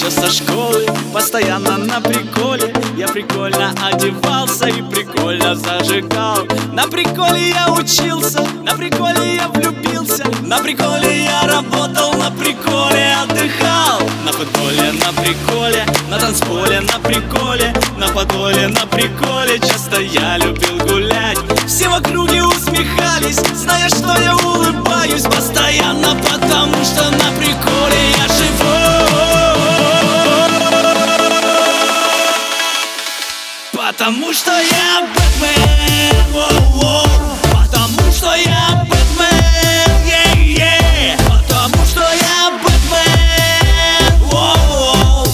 еще со школы Постоянно на приколе. Я прикольно одевался и прикольно зажигал. На приколе я учился, на приколе я влюбился. На приколе я работал, на приколе отдыхал. На футболе, на приколе, на танцполе, на приколе На подоле, на приколе. Часто я любил гулять. Все в округе усмехались Зная, что я улыбаюсь Потому что я Бэтмен воу-воу. Потому что я Бэтмен. Потому что я Бэтмен воу-воу.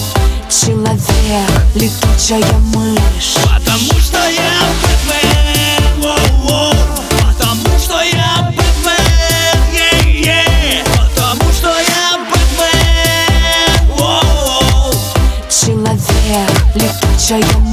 Человек, летучая мышь Потому что я Бэтмен воу-воу. Потому что я Бэтмен. Потому что я Бэтмен воу-воу. Человек, летучая мышь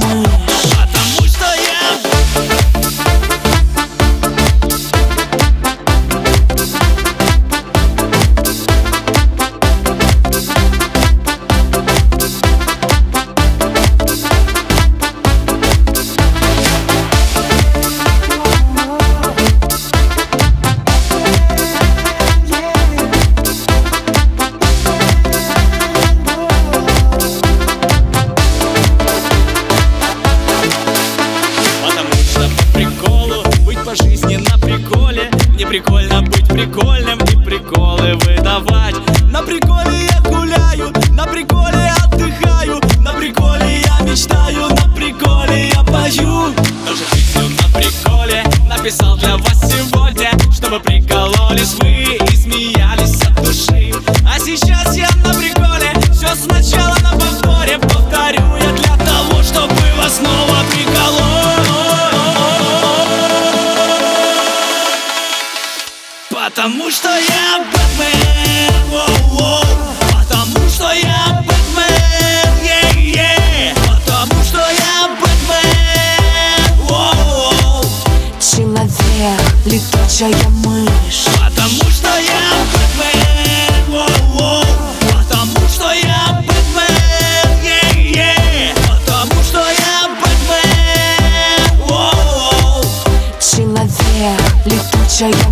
прикольно быть прикольным Потому что я Бэтмен. Потому что я Бэтмен. Потому что я Бэтмен. Человек, летучая мышь. Потому что я Бэтмен. Потому что я Бэтмен, е -е. Потому что я Бэтмен. Человек, летучая